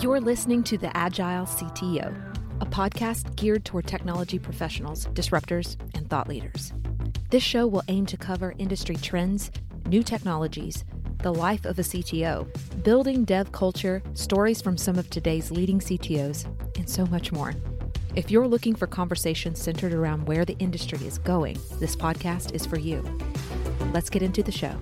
You're listening to The Agile CTO, a podcast geared toward technology professionals, disruptors, and thought leaders. This show will aim to cover industry trends, new technologies, the life of a CTO, building dev culture, stories from some of today's leading CTOs, and so much more. If you're looking for conversations centered around where the industry is going, this podcast is for you. Let's get into the show.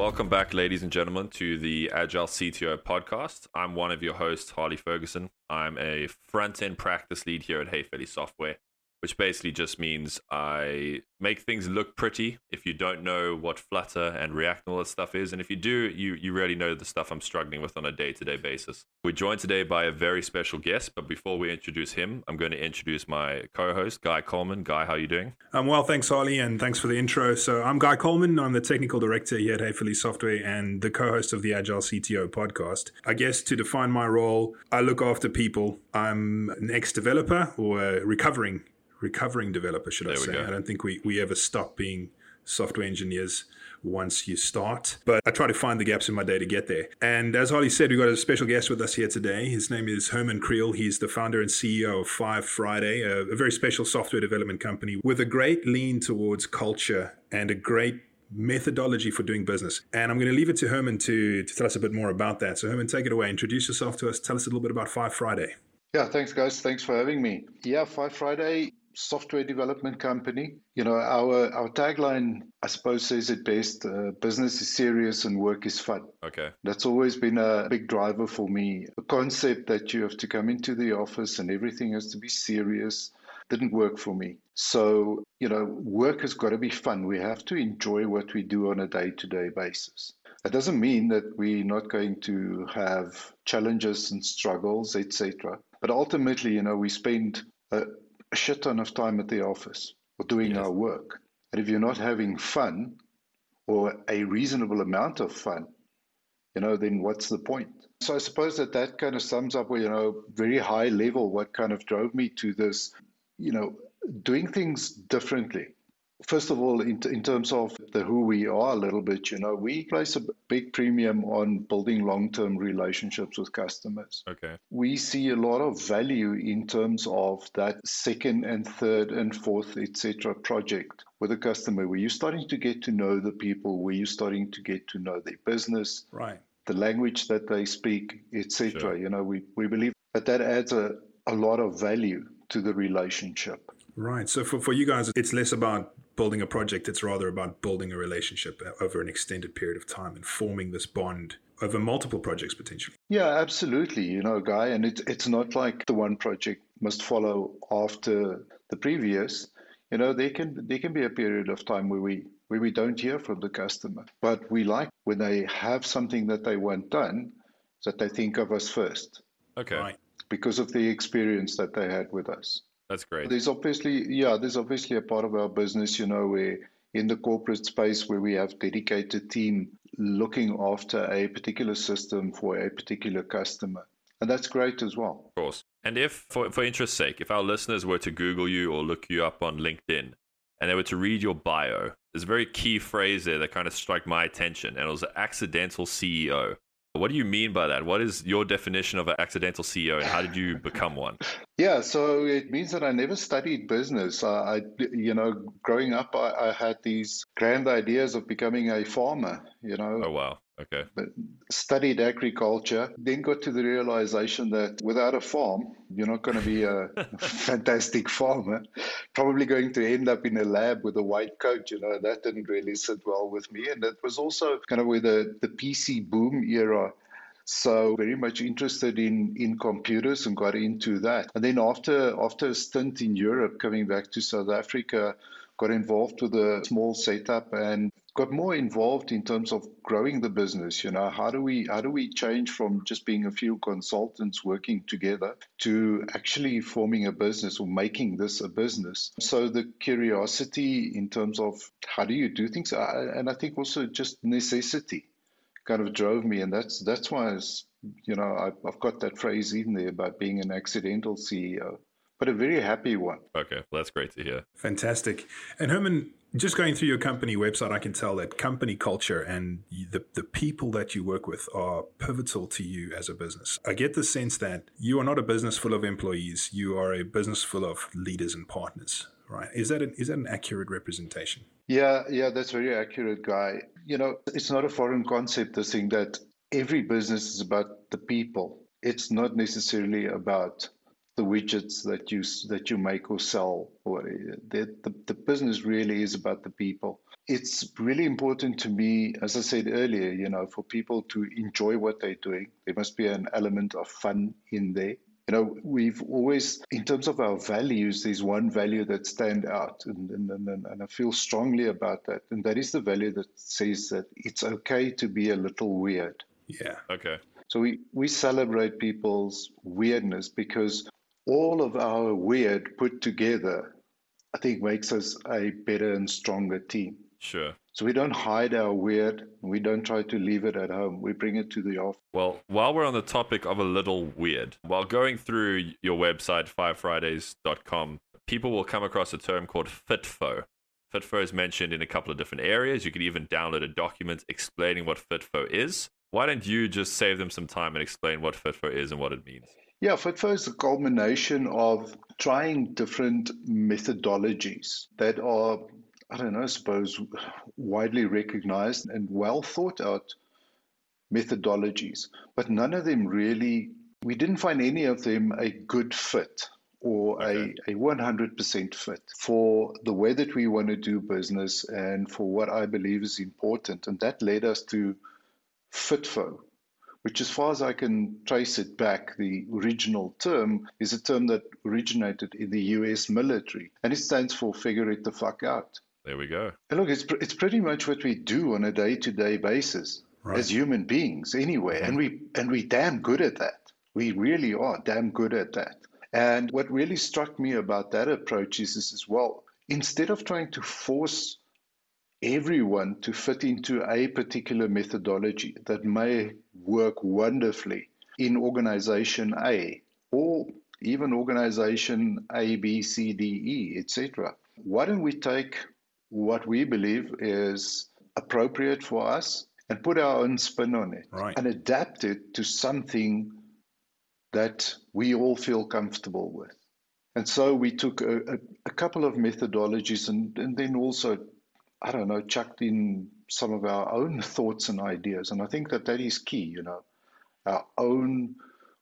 Welcome back, ladies and gentlemen, to the Agile CTO podcast. I'm one of your hosts, Harley Ferguson. I'm a front end practice lead here at Philly Software which basically just means I make things look pretty if you don't know what Flutter and React and all that stuff is. And if you do, you, you really know the stuff I'm struggling with on a day to day basis. We're joined today by a very special guest, but before we introduce him, I'm going to introduce my co host, Guy Coleman. Guy, how are you doing? I'm well, thanks, Harley, and thanks for the intro. So I'm Guy Coleman. I'm the technical director here at Hey Philly Software and the co host of the Agile CTO podcast. I guess to define my role, I look after people. I'm an ex developer or a recovering recovering developer, should there I say. I don't think we, we ever stop being software engineers once you start. But I try to find the gaps in my day to get there. And as Harley said, we've got a special guest with us here today. His name is Herman Kriel. He's the founder and CEO of Five Friday, a, a very special software development company with a great lean towards culture and a great methodology for doing business. And I'm going to leave it to Herman to, to tell us a bit more about that. So, Herman, take it away. Introduce yourself to us. Tell us a little bit about Five Friday. Yeah, thanks, guys. Thanks for having me. Yeah, Five Friday software development company. You know, our our tagline, I suppose, says it best: uh, "Business is serious and work is fun." Okay, that's always been a big driver for me. The concept that you have to come into the office and everything has to be serious didn't work for me. So, you know, work has got to be fun. We have to enjoy what we do on a day-to-day basis. That doesn't mean that we're not going to have challenges and struggles, etc. But ultimately, you know, we spend a, a shit ton of time at the office or doing yes. our work. And if you're not having fun or a reasonable amount of fun, you know, then what's the point? So I suppose that that kind of sums up, you know, very high level what kind of drove me to this, you know, doing things differently First of all, in, in terms of the who we are a little bit, you know, we place a big premium on building long-term relationships with customers. Okay. We see a lot of value in terms of that second and third and fourth, etc. project with a customer where you're starting to get to know the people, where you're starting to get to know their business, right? The language that they speak, etc. Sure. You know, we, we believe that that adds a, a lot of value to the relationship. Right. So for, for you guys, it's less about building a project, it's rather about building a relationship over an extended period of time and forming this bond over multiple projects potentially. Yeah, absolutely. You know, Guy, and it's it's not like the one project must follow after the previous. You know, there can there can be a period of time where we where we don't hear from the customer, but we like when they have something that they want done, that they think of us first. Okay. Right. Because of the experience that they had with us. That's great. There's obviously, yeah, there's obviously a part of our business, you know, where in the corporate space where we have dedicated team looking after a particular system for a particular customer. And that's great as well. Of course. And if, for, for interest's sake, if our listeners were to Google you or look you up on LinkedIn and they were to read your bio, there's a very key phrase there that kind of struck my attention, and it was accidental CEO. What do you mean by that? What is your definition of an accidental CEO and how did you become one? Yeah, so it means that I never studied business. I, I you know, growing up, I, I, had these grand ideas of becoming a farmer, you know. Oh, wow. Okay. But studied agriculture, then got to the realization that without a farm, you're not going to be a fantastic farmer. Probably going to end up in a lab with a white coat. You know, that didn't really sit well with me. And it was also kind of with the, the PC boom era. So very much interested in in computers and got into that. And then after after a stint in Europe, coming back to South Africa, got involved with a small setup and got more involved in terms of growing the business you know how do we how do we change from just being a few consultants working together to actually forming a business or making this a business so the curiosity in terms of how do you do things and i think also just necessity kind of drove me and that's that's why you know I've got that phrase in there about being an accidental ceo but a very happy one. Okay, well, that's great to hear. Fantastic. And Herman, just going through your company website, I can tell that company culture and the, the people that you work with are pivotal to you as a business. I get the sense that you are not a business full of employees, you are a business full of leaders and partners, right? Is that an, is that an accurate representation? Yeah, yeah, that's very accurate, Guy. You know, it's not a foreign concept, this thing that every business is about the people. It's not necessarily about the widgets that you that you make or sell. Or the, the, the business really is about the people. It's really important to me as i said earlier you know for people to enjoy what they're doing. There must be an element of fun in there. You know we've always in terms of our values there's one value that stand out and, and, and, and i feel strongly about that and that is the value that says that it's okay to be a little weird. Yeah. Okay. So we, we celebrate people's weirdness because all of our weird put together, I think makes us a better and stronger team. Sure. So we don't hide our weird. We don't try to leave it at home. We bring it to the office. Well, while we're on the topic of a little weird, while going through your website, fivefridays.com, people will come across a term called FitFo. FitFo is mentioned in a couple of different areas. You could even download a document explaining what FitFo is. Why don't you just save them some time and explain what FitFo is and what it means? Yeah, FitFo is a culmination of trying different methodologies that are, I don't know, I suppose, widely recognized and well thought out methodologies. But none of them really, we didn't find any of them a good fit or okay. a, a 100% fit for the way that we want to do business and for what I believe is important. And that led us to FitFo, which, as far as I can trace it back, the original term is a term that originated in the US military, and it stands for figure it the fuck out. There we go. And look, it's, it's pretty much what we do on a day to day basis right. as human beings anyway, and we and we damn good at that. We really are damn good at that. And what really struck me about that approach is, is as well, instead of trying to force everyone to fit into a particular methodology that may work wonderfully in organization A or even organization A, B, C, D, E, etc. Why don't we take what we believe is appropriate for us and put our own spin on it right. and adapt it to something that we all feel comfortable with. And so we took a, a, a couple of methodologies and, and then also I don't know, chucked in some of our own thoughts and ideas. And I think that that is key, you know, our own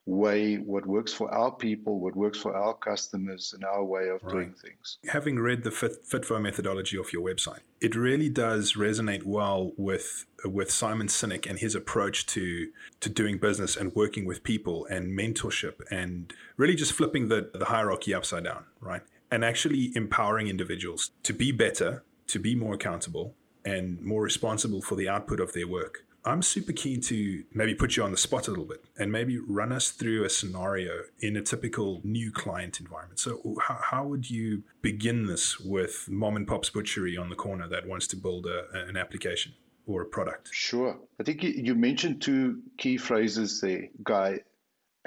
way, what works for our people, what works for our customers, and our way of right. doing things. Having read the Fit, FitFo methodology off your website, it really does resonate well with with Simon Sinek and his approach to to doing business and working with people and mentorship and really just flipping the, the hierarchy upside down, right? And actually empowering individuals to be better to be more accountable and more responsible for the output of their work. I'm super keen to maybe put you on the spot a little bit and maybe run us through a scenario in a typical new client environment. So, how, how would you begin this with mom and pop's butchery on the corner that wants to build a, an application or a product? Sure. I think you mentioned two key phrases there, Guy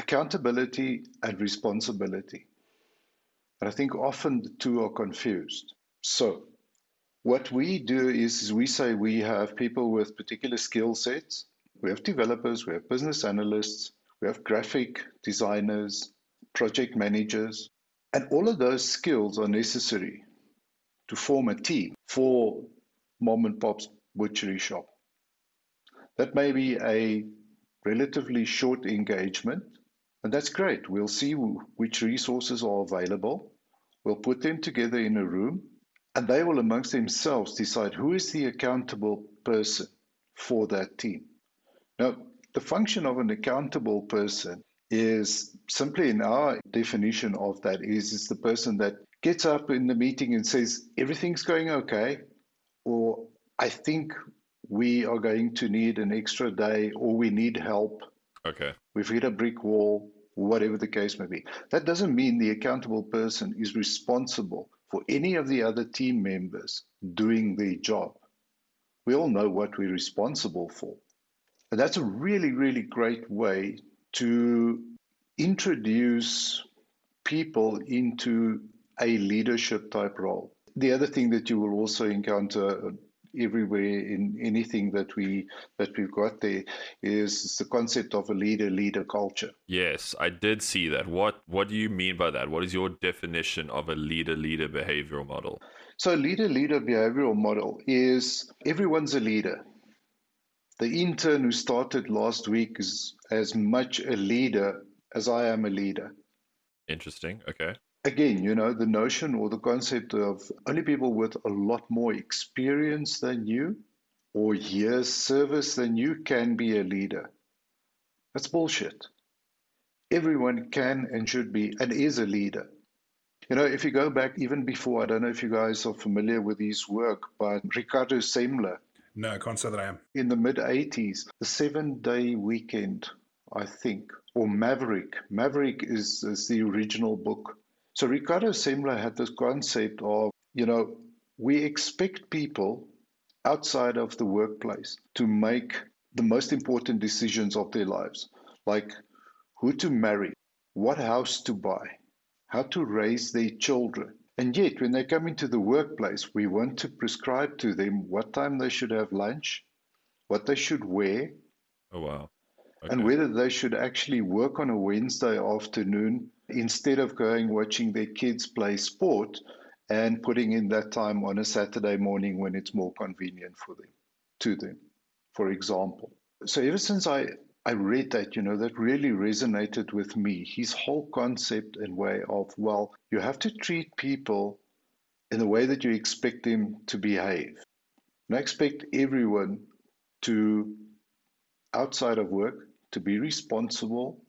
accountability and responsibility. And I think often the two are confused. So, what we do is, is we say we have people with particular skill sets. We have developers, we have business analysts, we have graphic designers, project managers, and all of those skills are necessary to form a team for mom and pop's butchery shop. That may be a relatively short engagement, and that's great. We'll see which resources are available. We'll put them together in a room and they will amongst themselves decide who is the accountable person for that team. Now, the function of an accountable person is simply in our definition of that is, is the person that gets up in the meeting and says, everything's going okay, or I think we are going to need an extra day or we need help. Okay. We've hit a brick wall, whatever the case may be. That doesn't mean the accountable person is responsible for any of the other team members doing their job. We all know what we're responsible for. And that's a really, really great way to introduce people into a leadership type role. The other thing that you will also encounter everywhere in anything that we that we've got there is the concept of a leader leader culture. Yes i did see that. What what do you mean by that? What is your definition of a leader leader behavioral model? So leader leader behavioral model is everyone's a leader. The intern who started last week is as much a leader as i am a leader. Interesting okay again, you know, the notion or the concept of only people with a lot more experience than you or years service than you can be a leader. That's bullshit. Everyone can and should be and is a leader. You know, if you go back even before, I don't know if you guys are familiar with his work, but Ricardo Semler. No, I can't say that I am. In the mid 80s, the seven day weekend, I think, or Maverick. Maverick is, is the original book so Ricardo Semler had this concept of, you know, we expect people outside of the workplace to make the most important decisions of their lives, like who to marry, what house to buy, how to raise their children. And yet, when they come into the workplace, we want to prescribe to them what time they should have lunch, what they should wear. Oh, wow. Okay. And whether they should actually work on a Wednesday afternoon instead of going watching their kids play sport and putting in that time on a Saturday morning when it's more convenient for them, to them, for example. So ever since I, I read that, you know, that really resonated with me. His whole concept and way of, well, you have to treat people in the way that you expect them to behave. And I expect everyone to, outside of work, to be responsible,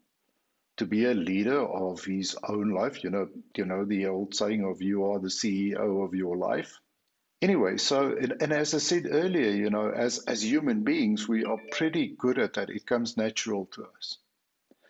to be a leader of his own life. You know, you know the old saying of "you are the CEO of your life." Anyway, so and as I said earlier, you know, as as human beings, we are pretty good at that. It comes natural to us.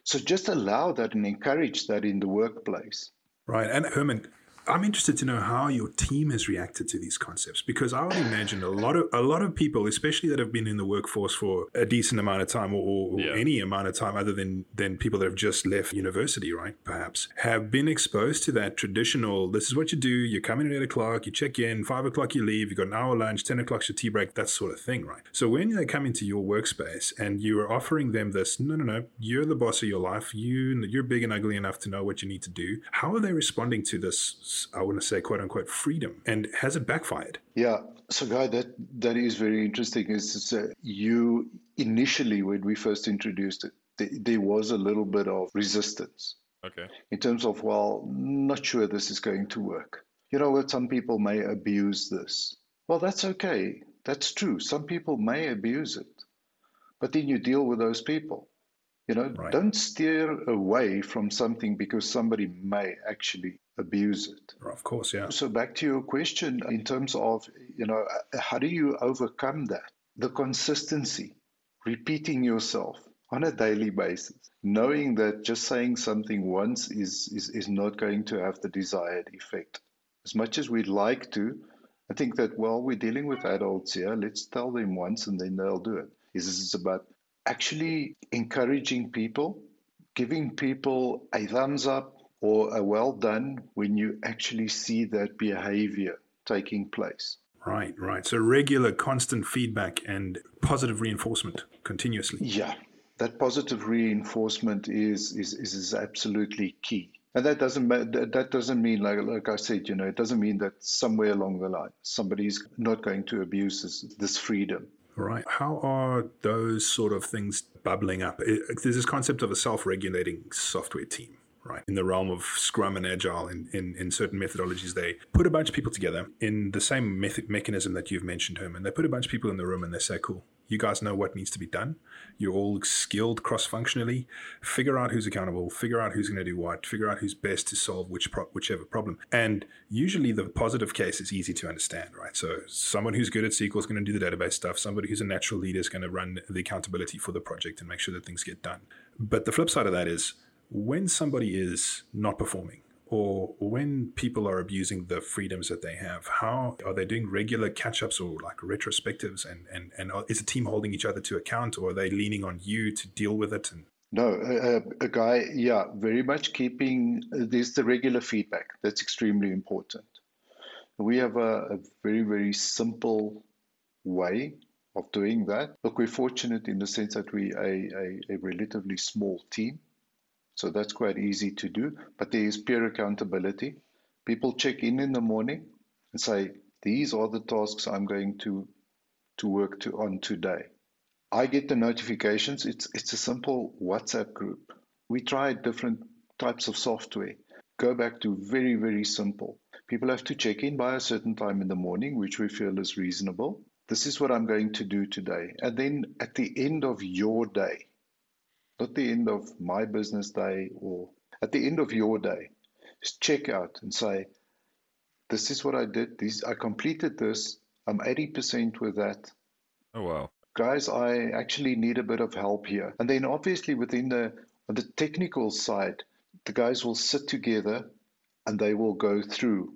So just allow that and encourage that in the workplace. Right, and Herman, I'm interested to know how your team has reacted to these concepts because I would imagine a lot of a lot of people, especially that have been in the workforce for a decent amount of time or, or yeah. any amount of time other than than people that have just left university, right? Perhaps have been exposed to that traditional. This is what you do. You come in at eight o'clock, you check in, five o'clock you leave. You got an hour lunch, ten o'clock's your tea break, that sort of thing, right? So when they come into your workspace and you are offering them this, no, no, no, you're the boss of your life. You you're big and ugly enough to know what you need to do. How are they responding to this? I want to say, quote unquote, freedom? And has it backfired? Yeah. So, Guy, that, that is very interesting. Is uh, you initially, when we first introduced it, th- there was a little bit of resistance. Okay. In terms of, well, not sure this is going to work. You know what? Some people may abuse this. Well, that's okay. That's true. Some people may abuse it. But then you deal with those people. You know, right. don't steer away from something because somebody may actually abuse it. Of course, yeah. So back to your question in terms of, you know, how do you overcome that? The consistency, repeating yourself on a daily basis, knowing that just saying something once is, is, is not going to have the desired effect. As much as we'd like to, I think that, well, we're dealing with adults here. Let's tell them once and then they'll do it. Is this is about actually encouraging people, giving people a thumbs up or a well done when you actually see that behavior taking place. Right, right. So regular, constant feedback and positive reinforcement continuously. Yeah, that positive reinforcement is is, is, is absolutely key. And that doesn't that doesn't mean like like I said, you know, it doesn't mean that somewhere along the line somebody's not going to abuse this, this freedom. Right. How are those sort of things bubbling up? There's this concept of a self-regulating software team right? In the realm of Scrum and Agile, in, in, in certain methodologies, they put a bunch of people together in the same mechanism that you've mentioned, Herman. They put a bunch of people in the room and they say, cool, you guys know what needs to be done. You're all skilled cross functionally. Figure out who's accountable, figure out who's going to do what, figure out who's best to solve which pro- whichever problem. And usually the positive case is easy to understand, right? So someone who's good at SQL is going to do the database stuff. Somebody who's a natural leader is going to run the accountability for the project and make sure that things get done. But the flip side of that is when somebody is not performing or when people are abusing the freedoms that they have, how are they doing regular catch ups or like retrospectives? And, and, and is a team holding each other to account or are they leaning on you to deal with it? And no, a, a guy, yeah, very much keeping, there's the regular feedback. That's extremely important. We have a, a very, very simple way of doing that. Look, we're fortunate in the sense that we a, a, a relatively small team. So that's quite easy to do. But there is peer accountability. People check in in the morning and say, these are the tasks I'm going to, to work to, on today. I get the notifications. It's, it's a simple WhatsApp group. We try different types of software. Go back to very, very simple. People have to check in by a certain time in the morning, which we feel is reasonable. This is what I'm going to do today. And then at the end of your day, not the end of my business day or at the end of your day, just check out and say, this is what I did. This I completed this. I'm 80% with that. Oh wow. Guys, I actually need a bit of help here. And then obviously within the on the technical side, the guys will sit together and they will go through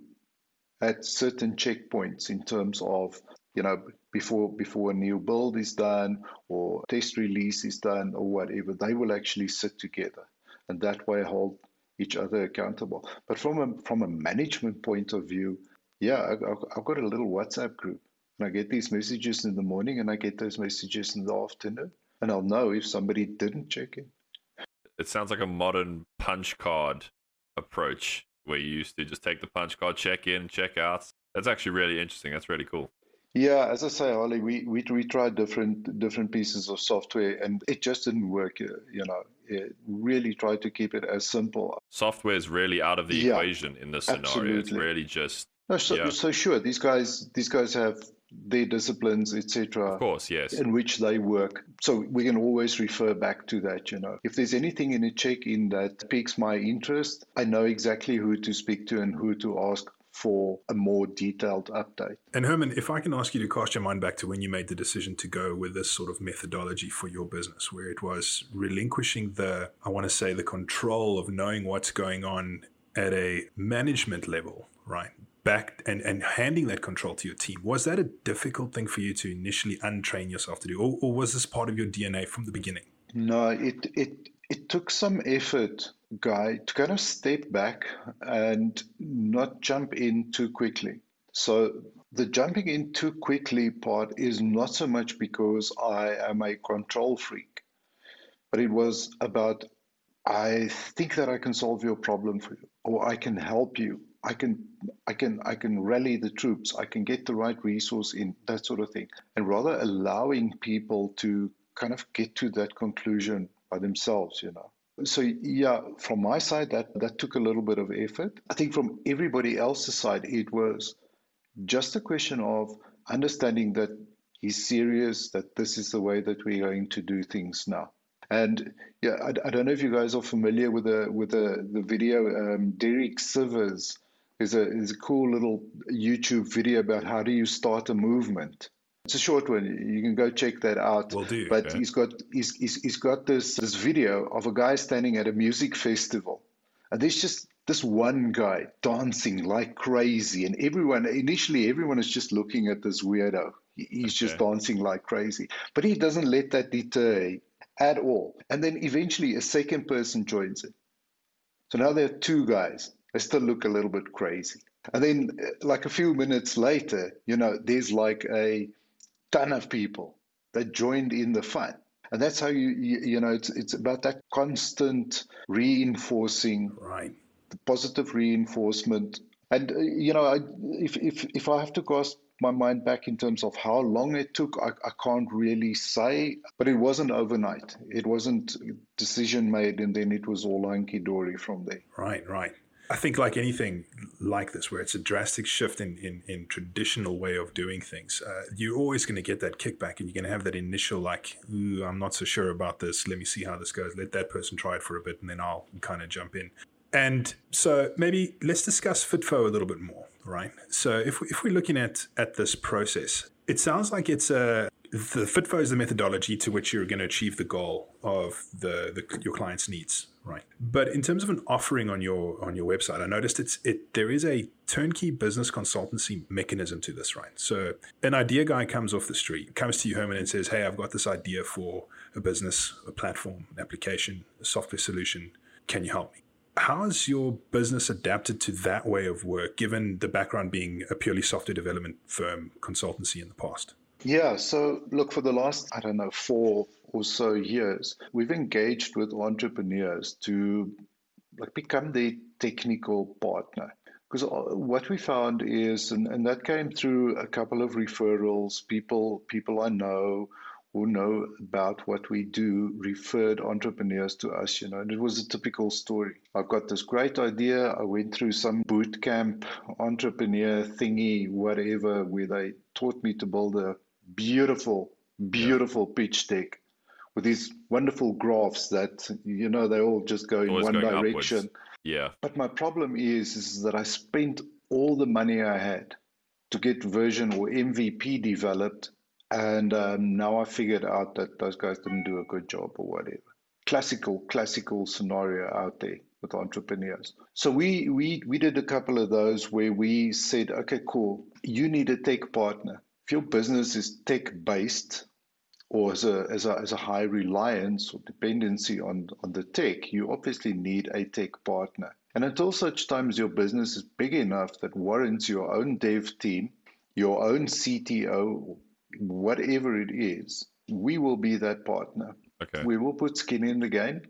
at certain checkpoints in terms of you know before before a new build is done or test release is done or whatever they will actually sit together and that way hold each other accountable but from a from a management point of view yeah I, i've got a little whatsapp group and i get these messages in the morning and i get those messages in the afternoon and i'll know if somebody didn't check in it sounds like a modern punch card approach where you used to just take the punch card, check in, check out. That's actually really interesting. That's really cool. Yeah, as I say, Harley, we, we we tried different different pieces of software and it just didn't work. Uh, you know, it really tried to keep it as simple. Software is really out of the yeah, equation in this scenario. Absolutely. It's really just. No, so, yeah. so sure, these guys these guys have their disciplines, etc. Of course, yes. In which they work. So we can always refer back to that, you know. If there's anything in a check-in that piques my interest, I know exactly who to speak to and who to ask for a more detailed update. And Herman, if I can ask you to cast your mind back to when you made the decision to go with this sort of methodology for your business, where it was relinquishing the, I want to say, the control of knowing what's going on at a management level, right? back and, and handing that control to your team. Was that a difficult thing for you to initially untrain yourself to do, or, or was this part of your DNA from the beginning? No, it it it took some effort, guy, to kind of step back and not jump in too quickly. So the jumping in too quickly part is not so much because I am a control freak, but it was about I think that I can solve your problem for you, or I can help you, I can I can I can rally the troops, I can get the right resource in, that sort of thing. And rather allowing people to kind of get to that conclusion by themselves, you know. So yeah, from my side that that took a little bit of effort. I think from everybody else's side it was just a question of understanding that he's serious, that this is the way that we're going to do things now. And yeah, I, I, don't know if you guys are familiar with the with the the video. Um, Derek Sivers is a is a cool little YouTube video about how do you start a movement. It's a short one. You can go check that out. Will do. But yeah. he's got he's, he's he's got this this video of a guy standing at a music festival, and there's just this one guy dancing like crazy, and everyone initially everyone is just looking at this weirdo. He's okay. just dancing like crazy, but he doesn't let that deter at all. And then eventually a second person joins it. So now there are two guys they still look a little bit crazy. And then, uh, like a few minutes later, you know, there's like a ton of people that joined in the fun. And that's how you, you, you know, it's, it's about that constant reinforcing, right? The positive reinforcement. And, uh, you know, I, if, if, if I have to cast my mind back in terms of how long it took, I, I can't really say, but it wasn't overnight. It wasn't decision made and then it was all hunky dory from there. Right, right. I think like anything like this, where it's a drastic shift in, in, in traditional way of doing things, uh, you're always going to get that kickback and you're going to have that initial like, I'm not so sure about this. Let me see how this goes. Let that person try it for a bit and then I'll kind of jump in. And so maybe let's discuss FitFo a little bit more, right? So if, we, if we're looking at, at this process, it sounds like it's a, the FitFo is the methodology to which you're going to achieve the goal of the, the your client's needs, Right. But in terms of an offering on your on your website, I noticed it's it there is a turnkey business consultancy mechanism to this, right? So an idea guy comes off the street, comes to you, Herman, and says, Hey, I've got this idea for a business, a platform, an application, a software solution. Can you help me? How has your business adapted to that way of work, given the background being a purely software development firm consultancy in the past? Yeah, so look, for the last, I don't know, four or so years, we've engaged with entrepreneurs to like become their technical partner. Because uh, what we found is, and, and that came through a couple of referrals, people people I know who know about what we do referred entrepreneurs to us, you know, and it was a typical story. I've got this great idea. I went through some boot camp entrepreneur thingy, whatever, where they taught me to build a beautiful, beautiful pitch deck with these wonderful graphs that, you know, they all just go in Always one direction. Upwards. Yeah. But my problem is, is that I spent all the money I had to get version or MVP developed and um, now I figured out that those guys didn't do a good job or whatever. Classical, classical scenario out there with entrepreneurs. So we we we did a couple of those where we said, okay, cool. You need a tech partner. If your business is tech based or as a, as a as a high reliance or dependency on on the tech, you obviously need a tech partner. And until such time as your business is big enough that warrants your own dev team, your own CTO whatever it is, we will be that partner. Okay. We will put skin in the game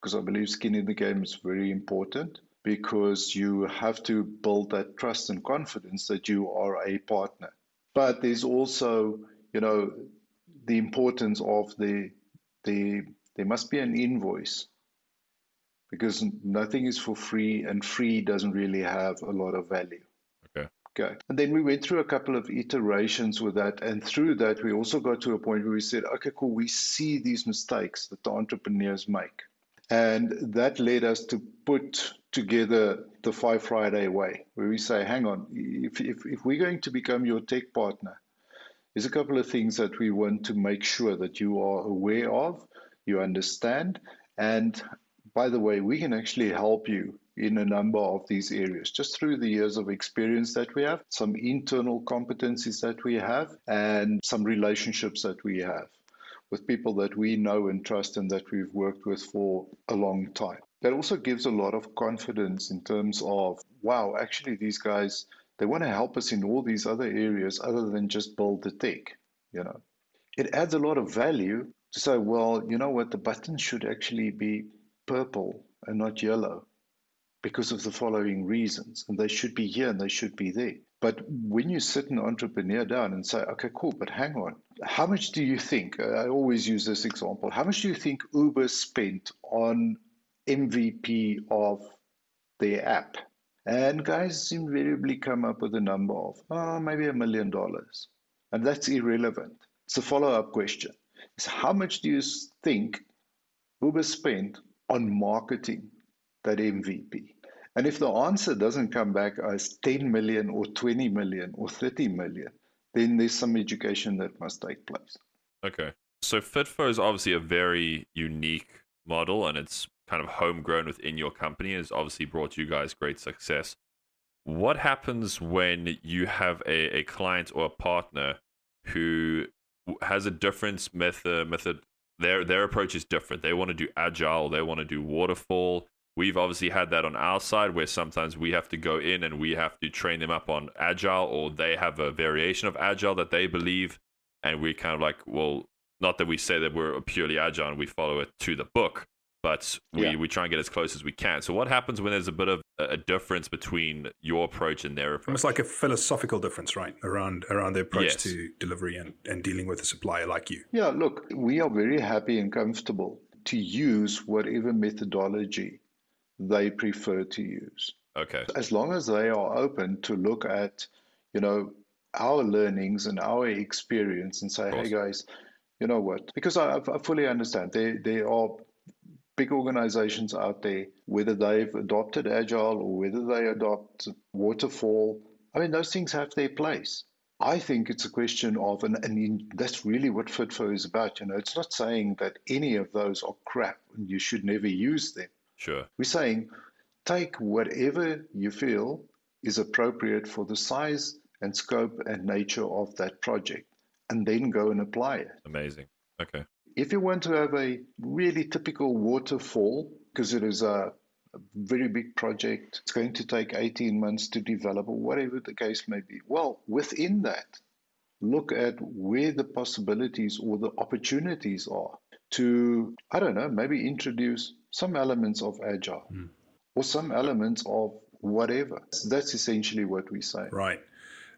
because I believe skin in the game is very important because you have to build that trust and confidence that you are a partner. But there's also, you know, the importance of the the there must be an invoice because nothing is for free and free doesn't really have a lot of value. Okay. Okay. And then we went through a couple of iterations with that. And through that, we also got to a point where we said, okay, cool, we see these mistakes that the entrepreneurs make. And that led us to put together the Five Friday way, where we say, hang on, if, if, if we're going to become your tech partner, there's a couple of things that we want to make sure that you are aware of, you understand. And by the way, we can actually help you in a number of these areas, just through the years of experience that we have, some internal competencies that we have, and some relationships that we have with people that we know and trust and that we've worked with for a long time. That also gives a lot of confidence in terms of, wow, actually, these guys, they want to help us in all these other areas other than just build the tech, you know. It adds a lot of value to say, well, you know what, the button should actually be purple and not yellow because of the following reasons. And they should be here and they should be there. But when you sit an entrepreneur down and say, okay, cool, but hang on, how much do you think? I always use this example. How much do you think Uber spent on MVP of their app? And guys invariably come up with a number of, oh, maybe a million dollars. And that's irrelevant. It's a follow up question. Is how much do you think Uber spent on marketing that MVP? And if the answer doesn't come back as 10 million or 20 million or 30 million, then there's some education that must take place. Okay. So FitFo is obviously a very unique model and it's kind of homegrown within your company. has obviously brought you guys great success. What happens when you have a, a client or a partner who has a different method method their their approach is different. They want to do agile, they want to do waterfall, We've obviously had that on our side where sometimes we have to go in and we have to train them up on agile or they have a variation of agile that they believe. And we're kind of like, well, not that we say that we're purely agile and we follow it to the book, but we, yeah. we try and get as close as we can. So what happens when there's a bit of a difference between your approach and their approach? Almost like a philosophical difference, right? Around around the approach yes. to delivery and, and dealing with a supplier like you. Yeah, look, we are very happy and comfortable to use whatever methodology they prefer to use. Okay. As long as they are open to look at, you know, our learnings and our experience and say, hey guys, you know what? Because I, I fully understand there there are big organizations out there, whether they've adopted agile or whether they adopt waterfall. I mean, those things have their place. I think it's a question of, and, and that's really what FitFo is about. You know, it's not saying that any of those are crap and you should never use them. Sure. We're saying take whatever you feel is appropriate for the size and scope and nature of that project and then go and apply it. Amazing. Okay. If you want to have a really typical waterfall, because it is a a very big project. It's going to take 18 months to develop, or whatever the case may be. Well, within that, look at where the possibilities or the opportunities are to, I don't know, maybe introduce some elements of agile mm. or some elements of whatever. That's essentially what we say. Right.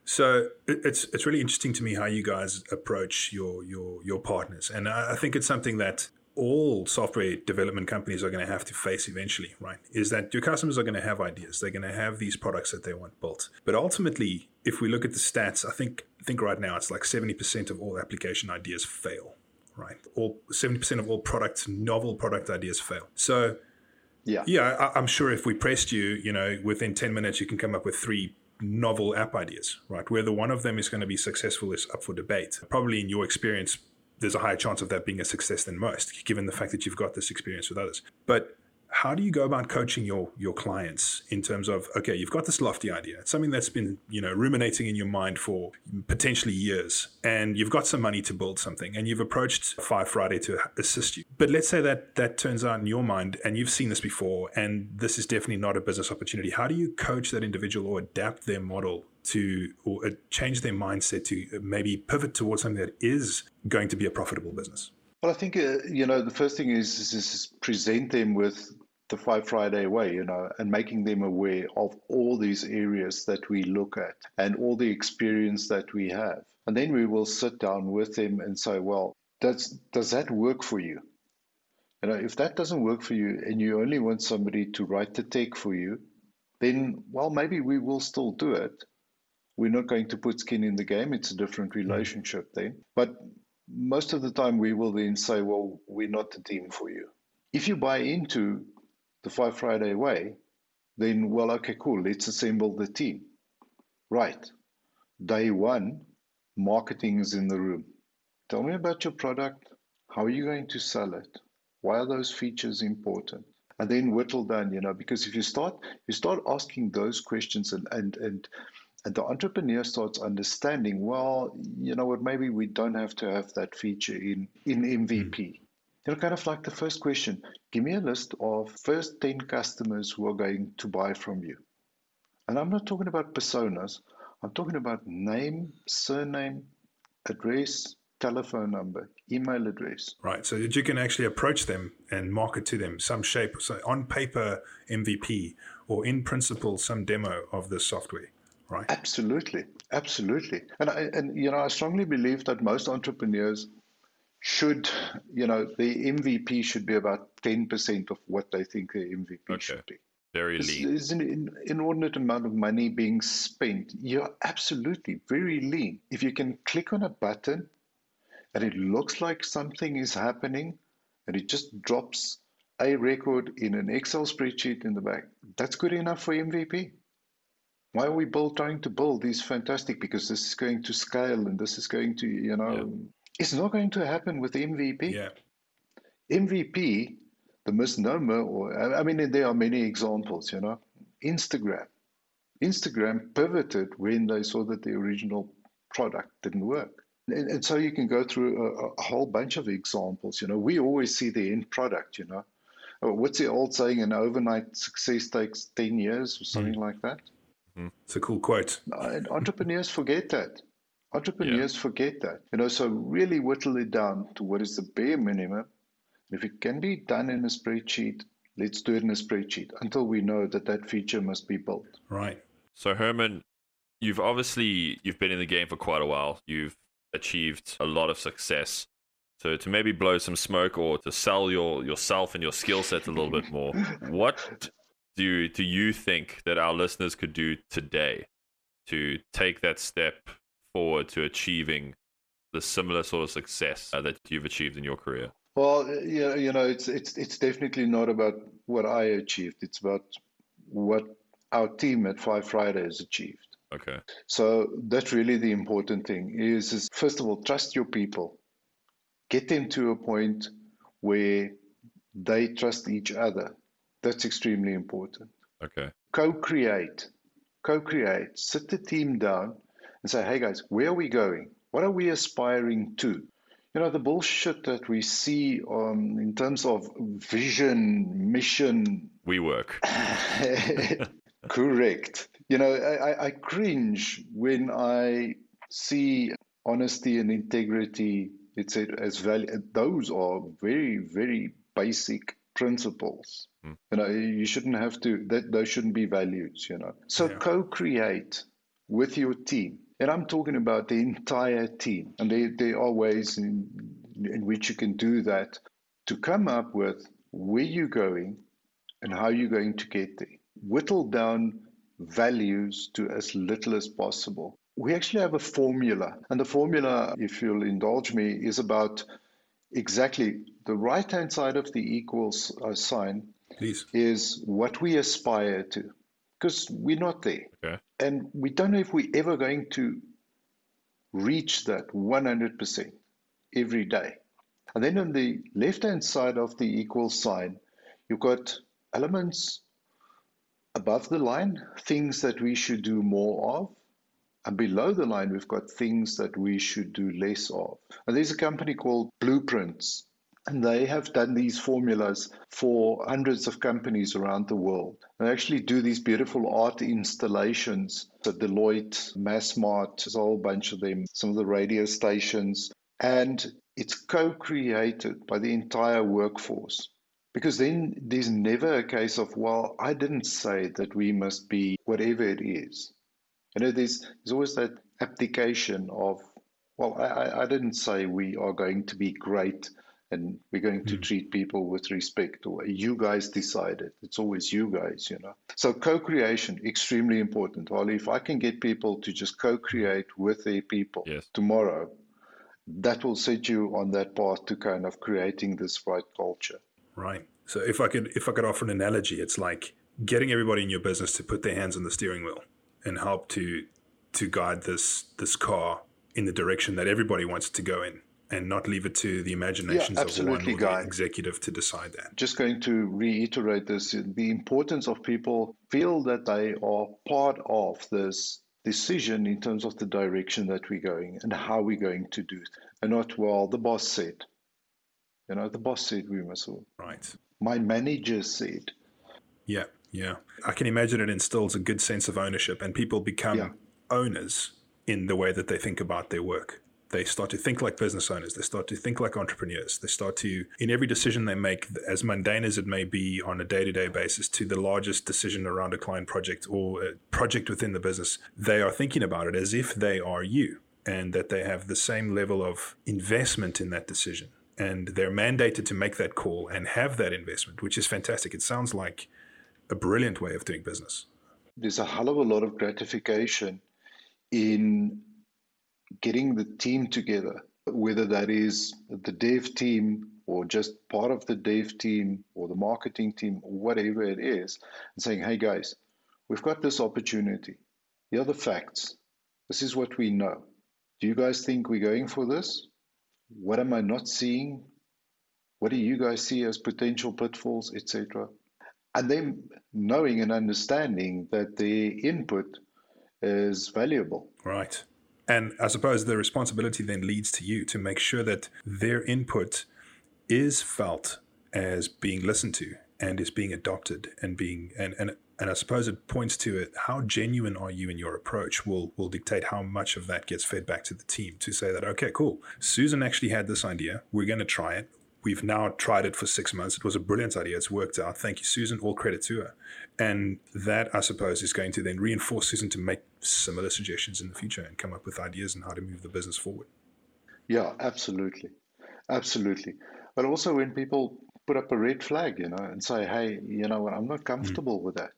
So it's it's really interesting to me how you guys approach your your your partners, and I think it's something that all software development companies are going to have to face eventually, right? Is that your customers are going to have ideas, they're going to have these products that they want built, but ultimately, if we look at the stats, I think I think right now it's like seventy percent of all application ideas fail, right? All seventy percent of all products, novel product ideas fail. So. Yeah, yeah. I, I'm sure if we pressed you, you know, within ten minutes, you can come up with three novel app ideas, right? Whether one of them is going to be successful is up for debate. Probably in your experience, there's a higher chance of that being a success than most, given the fact that you've got this experience with others. But how do you go about coaching your your clients in terms of okay you've got this lofty idea. It's something that's been you know ruminating in your mind for potentially years and you've got some money to build something and you've approached five friday to assist you. But let's say that that turns out in your mind and you've seen this before and this is definitely not a business opportunity. How do you coach that individual or adapt their model to or uh, change their mindset to maybe pivot towards something that is going to be a profitable business? Well, I think uh, you know the first thing is, is, is present them with the Five Friday way, you know, and making them aware of all these areas that we look at and all the experience that we have. And then we will sit down with them and say, well, does, does that work for you? You know, if that doesn't work for you and you only want somebody to write the tech for you, then, well, maybe we will still do it. We're not going to put skin in the game. It's a different mm. relationship then. But most of the time, we will then say, well, we're not the team for you. If you buy into the Five Friday way, then, well, okay, cool, let's assemble the team. Right. Day one, marketing is in the room. Tell me about your product. How are you going to sell it? Why are those features important? And then whittle down, you know, because if you start you start asking those questions and and and and the entrepreneur starts understanding, well, you know what, maybe we don't have to have that feature in in MVP. Hmm. Know, kind of like the first question give me a list of first 10 customers who are going to buy from you. And I'm not talking about personas, I'm talking about name, surname, address, telephone number, email address. Right. So that you can actually approach them and market to them some shape, so on paper MVP, or in principle some demo of the software. Right. Absolutely, absolutely, and I, and you know I strongly believe that most entrepreneurs should, you know, the MVP should be about 10% of what they think the MVP okay. should be. Very lean. There's an inordinate amount of money being spent. You're absolutely very lean. If you can click on a button and it looks like something is happening and it just drops a record in an Excel spreadsheet in the back, that's good enough for MVP. Why are we build, trying to build these fantastic? Because this is going to scale and this is going to, you know, yeah it's not going to happen with MVP. Yeah. MVP, the misnomer, or I mean, there are many examples, you know. Instagram. Instagram pivoted when they saw that the original product didn't work. And, and so you can go through a, a, whole bunch of examples. You know, we always see the end product, you know. Uh, what's the old saying? An overnight success takes 10 years or something mm. like that. Mm. It's a cool quote. Entrepreneurs forget that. Entrepreneurs yeah. forget that. You know, so really whittle it down to what is the bare minimum. If it can be done in a spreadsheet, let's do it in a spreadsheet until we know that that feature must be built. Right. So Herman, you've obviously you've been in the game for quite a while. You've achieved a lot of success. So to maybe blow some smoke or to sell your yourself and your skill set a little bit more, what do do you think that our listeners could do today to take that step forward to achieving the similar sort of success uh, that you've achieved in your career? Well, yeah, you know, it's it's it's definitely not about what I achieved. It's about what our team at Five Fridays achieved. Okay. So that's really the important thing. Is, is first of all, trust your people. Get them to a point where they trust each other. That's extremely important. Okay. Co-create. Co-create. Sit the team down and say, hey guys, where are we going? What are we aspiring to? you know, the bullshit that we see um, in terms of vision, mission. We work. Correct. You know, I, I cringe when I see honesty and integrity it's as value. Those are very, very basic principles. Mm. You know, you shouldn't have to. That those shouldn't be values. You know, so yeah. co-create with your team, and I'm talking about the entire team. And there, there are ways in in which you can do that to come up with where you're going and how you're going to get there. Whittle down values to as little as possible. We actually have a formula, and the formula, if you'll indulge me, is about exactly the right hand side of the equals uh, sign Please. is what we aspire to, because we're not there. Okay. And we don't know if we're ever going to reach that 100% every day. And then on the left hand side of the equal sign, you've got elements above the line, things that we should do more of. And below the line, we've got things that we should do less of. And there's a company called Blueprints, and they have done these formulas for hundreds of companies around the world. They actually do these beautiful art installations at Deloitte, Massmart, there's a whole bunch of them, some of the radio stations. And it's co created by the entire workforce. Because then there's never a case of, well, I didn't say that we must be whatever it is. You know, there's, there's always that application of, well, I, I didn't say we are going to be great and we're going to mm. treat people with respect or you guys decided. It's always you guys you know. So co-creation extremely important. Well if i can get people to just co-create with their people yes. tomorrow that will set you on that path to kind of creating this right culture. Right. So if i could if i could offer an analogy it's like getting everybody in your business to put their hands on the steering wheel and help to to guide this this car in the direction that everybody wants to go in and not leave it to the imaginations yeah, of one or Guy. the executive to decide that. Just going to reiterate this the importance of people feel that they are part of this decision in terms of the direction that we're going and how we're going to do it. And not, well, the boss said. You know, the boss said we must. Right. My manager said. Yeah, yeah. I can imagine it instills a good sense of ownership and people become yeah. owners in the way that they think about their work. They start to think like business owners. They start to think like entrepreneurs. They start to, in every decision they make, as mundane as it may be on a day to day basis, to the largest decision around a client project or a project within the business, they are thinking about it as if they are you and that they have the same level of investment in that decision. And they're mandated to make that call and have that investment, which is fantastic. It sounds like a brilliant way of doing business. There's a hell of a lot of gratification in getting the team together, whether that is the dev team or just part of the dev team or the marketing team, whatever it is, and saying, hey guys, we've got this opportunity. Here are the facts. This is what we know. Do you guys think we're going for this? What am I not seeing? What do you guys see as potential pitfalls, etc.? And then knowing and understanding that the input is valuable. Right. And I suppose the responsibility then leads to you to make sure that their input is felt as being listened to and is being adopted and being and and and I suppose it points to it how genuine are you in your approach will will dictate how much of that gets fed back to the team to say that okay cool. Susan actually had this idea. We're going to try it We've now tried it for six months. It was a brilliant idea. It's worked out. Thank you, Susan. All credit to her. And that, I suppose, is going to then reinforce Susan to make similar suggestions in the future and come up with ideas on how to move the business forward. Yeah, absolutely. Absolutely. But also when people put up a red flag, you know, and say, hey, you know what, I'm not comfortable mm with that.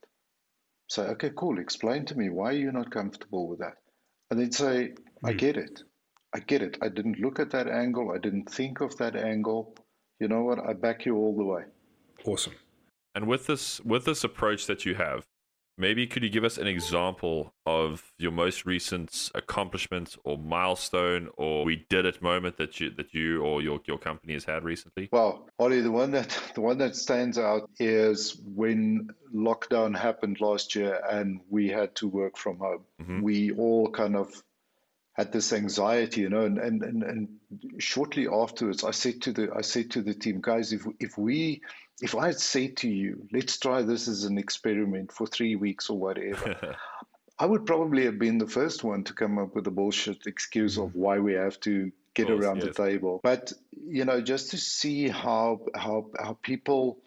Say, okay, cool. Explain to me why you're not comfortable with that. And then say, I mm get it. I get it. I didn't look at that angle. I didn't think of that angle you know what? I back you all the way. Awesome. And with this with this approach that you have, maybe could you give us an example of your most recent accomplishment or milestone or we did it moment that you that you or your your company has had recently? Well, Ollie, the one that the one that stands out is when lockdown happened last year and we had to work from home. Mm-hmm. We all kind of had this anxiety, you know, and, and, and, and shortly afterwards, I said to the I said to the team, guys, if if we if I had said to you, let's try this as an experiment for three weeks or whatever, I would probably have been the first one to come up with a bullshit excuse of mm. why we have to get course, around yes. the table. But you know, just to see how how how people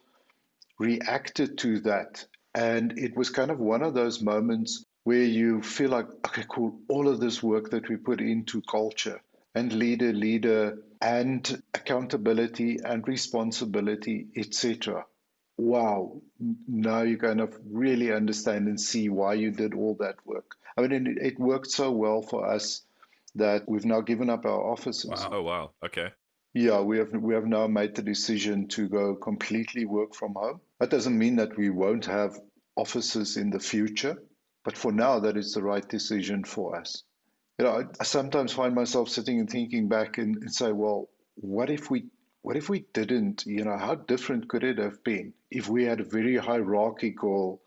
reacted to that, and it was kind of one of those moments where you feel like, okay, cool, all of this work that we put into culture and leader, leader, and accountability and responsibility, etc. Wow, now you kind of really understand and see why you did all that work. I mean, it, it worked so well for us that we've now given up our offices. Wow. Oh, wow. Okay. Yeah, we have we have now made the decision to go completely work from home. That doesn't mean that we won't have offices in the future, but for now, that is the right decision for us. You know, I, sometimes find myself sitting and thinking back and, and say, well, what if we what if we didn't? You know, how different could it have been if we had a very hierarchical,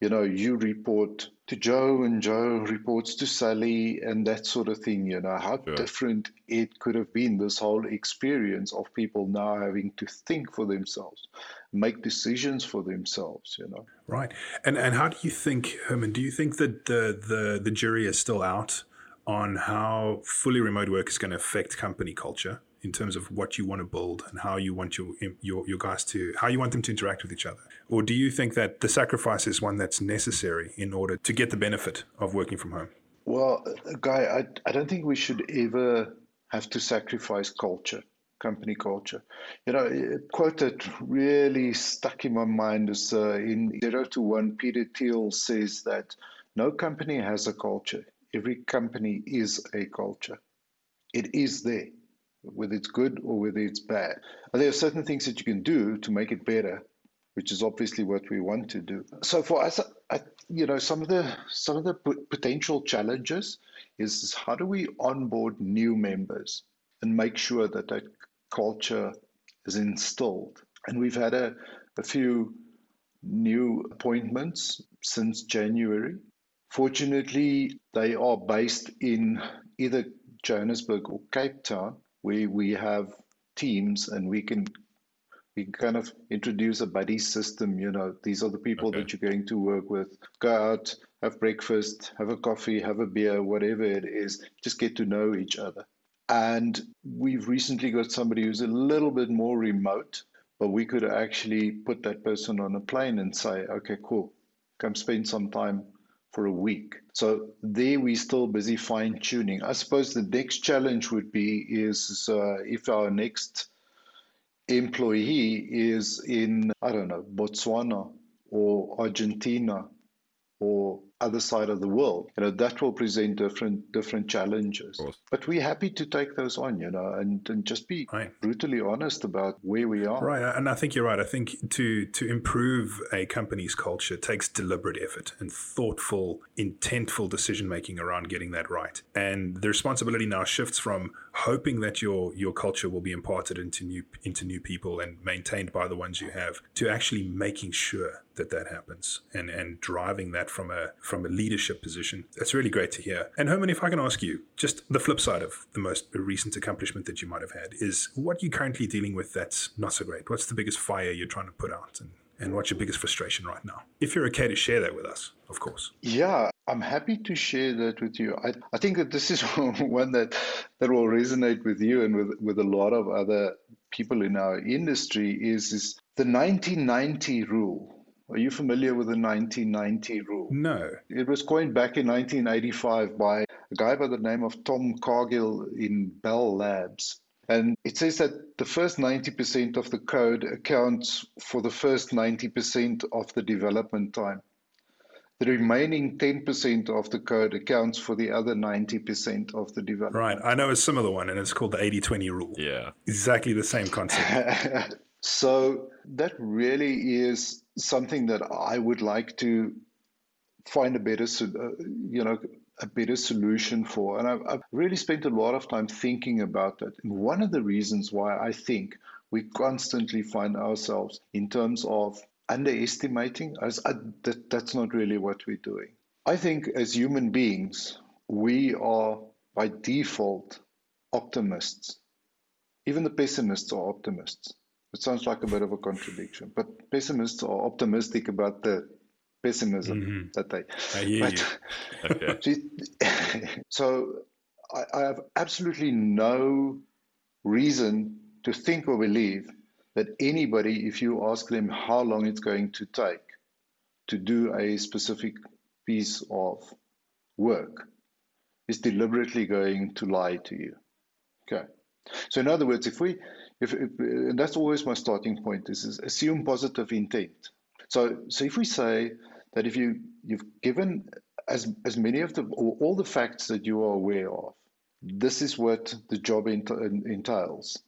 you know, you report to Joe and Joe reports to Sally and that sort of thing, you know, how sure. different it could have been, this whole experience of people now having to think for themselves, make decisions for themselves, you know. Right. And and how do you think, Herman, do you think that the the, the jury is still out on how fully remote work is going to affect company culture? In terms of what you want to build and how you want your, your your guys to how you want them to interact with each other? Or do you think that the sacrifice is one that's necessary in order to get the benefit of working from home? Well guy i, I don't think we should ever have to sacrifice culture company culture. You know a quote that really stuck in my mind is uh, in 0 to 1 peter thiel says that no company has a culture. Every company is a culture. It is there whether it's good or whether it's bad. There are certain things that you can do to make it better, which is obviously what we want to do. So for us, I, you know, some of the some of the potential challenges is how do we onboard new members and make sure that that culture is instilled. And we've had a, a few new appointments since January. Fortunately, they are based in either Johannesburg or Cape Town we we have teams and we can we can kind of introduce a buddy system you know. These are the people okay. that you're going to work with. Go out have breakfast have a coffee have a beer whatever it is. Just get to know each other. And we've recently got somebody who's a little bit more remote but we could actually put that person on a plane and say okay cool. Come spend some time for a week. So there we're still busy fine tuning. I suppose the next challenge would be is uh, if our next employee is in I don't know Botswana or Argentina or other side of the world. You know, that will present different different challenges. But we're happy to take those on, you know, and, and just be right. brutally honest about where we are. Right. And I think you're right. I think to to improve a company's culture takes deliberate effort and thoughtful, intentful decision making around getting that right. And the responsibility now shifts from hoping that your your culture will be imparted into new into new people and maintained by the ones you have to actually making sure that that happens and and driving that from a from a leadership position. That's really great to hear. And Herman, if I can ask you, just the flip side of the most recent accomplishment that you might have had is what you're currently dealing with that's not so great. What's the biggest fire you're trying to put out and, and what's your biggest frustration right now? If you're okay to share that with us, of course. Yeah, I'm happy to share that with you. I, I think that this is one that that will resonate with you and with, with a lot of other people in our industry is, is the 1990 rule are you familiar with the 1990 rule? No. It was coined back in 1985 by a guy by the name of Tom Cargill in Bell Labs. And it says that the first 90% of the code accounts for the first 90% of the development time. The remaining 10% of the code accounts for the other 90% of the development. Right. I know a similar one, and it's called the 80 20 rule. Yeah. Exactly the same concept. so that really is something that I would like to find a better, uh, you know, a better solution for. And I've, I've, really spent a lot of time thinking about that. And one of the reasons why I think we constantly find ourselves in terms of underestimating, as I, that, that's not really what we're doing. I think as human beings, we are by default optimists. Even the pessimists are optimists. It sounds like a bit of a contradiction, but pessimists are optimistic about the pessimism mm-hmm. that they. I hear but, you. Okay. so I, I have absolutely no reason to think or believe that anybody, if you ask them how long it's going to take to do a specific piece of work, is deliberately going to lie to you. Okay. So in other words, if we, if, if and that's always my starting point, is, is assume positive intent. So so if we say that if you you've given as as many of the all the facts that you are aware of, this is what the job entails.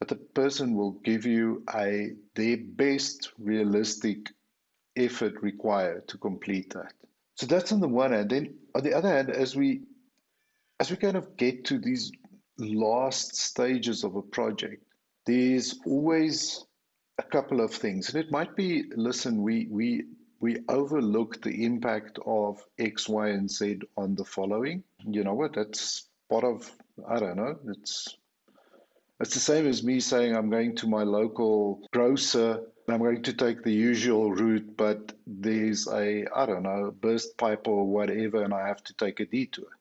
That the person will give you a their best realistic effort required to complete that. So that's on the one hand. Then on the other hand, as we as we kind of get to these last stages of a project, there's always a couple of things. And it might be, listen, we we we overlook the impact of X, Y, and Z on the following. You know what? That's part of I don't know. It's it's the same as me saying I'm going to my local grocer and I'm going to take the usual route, but there's a I don't know burst pipe or whatever, and I have to take a detour.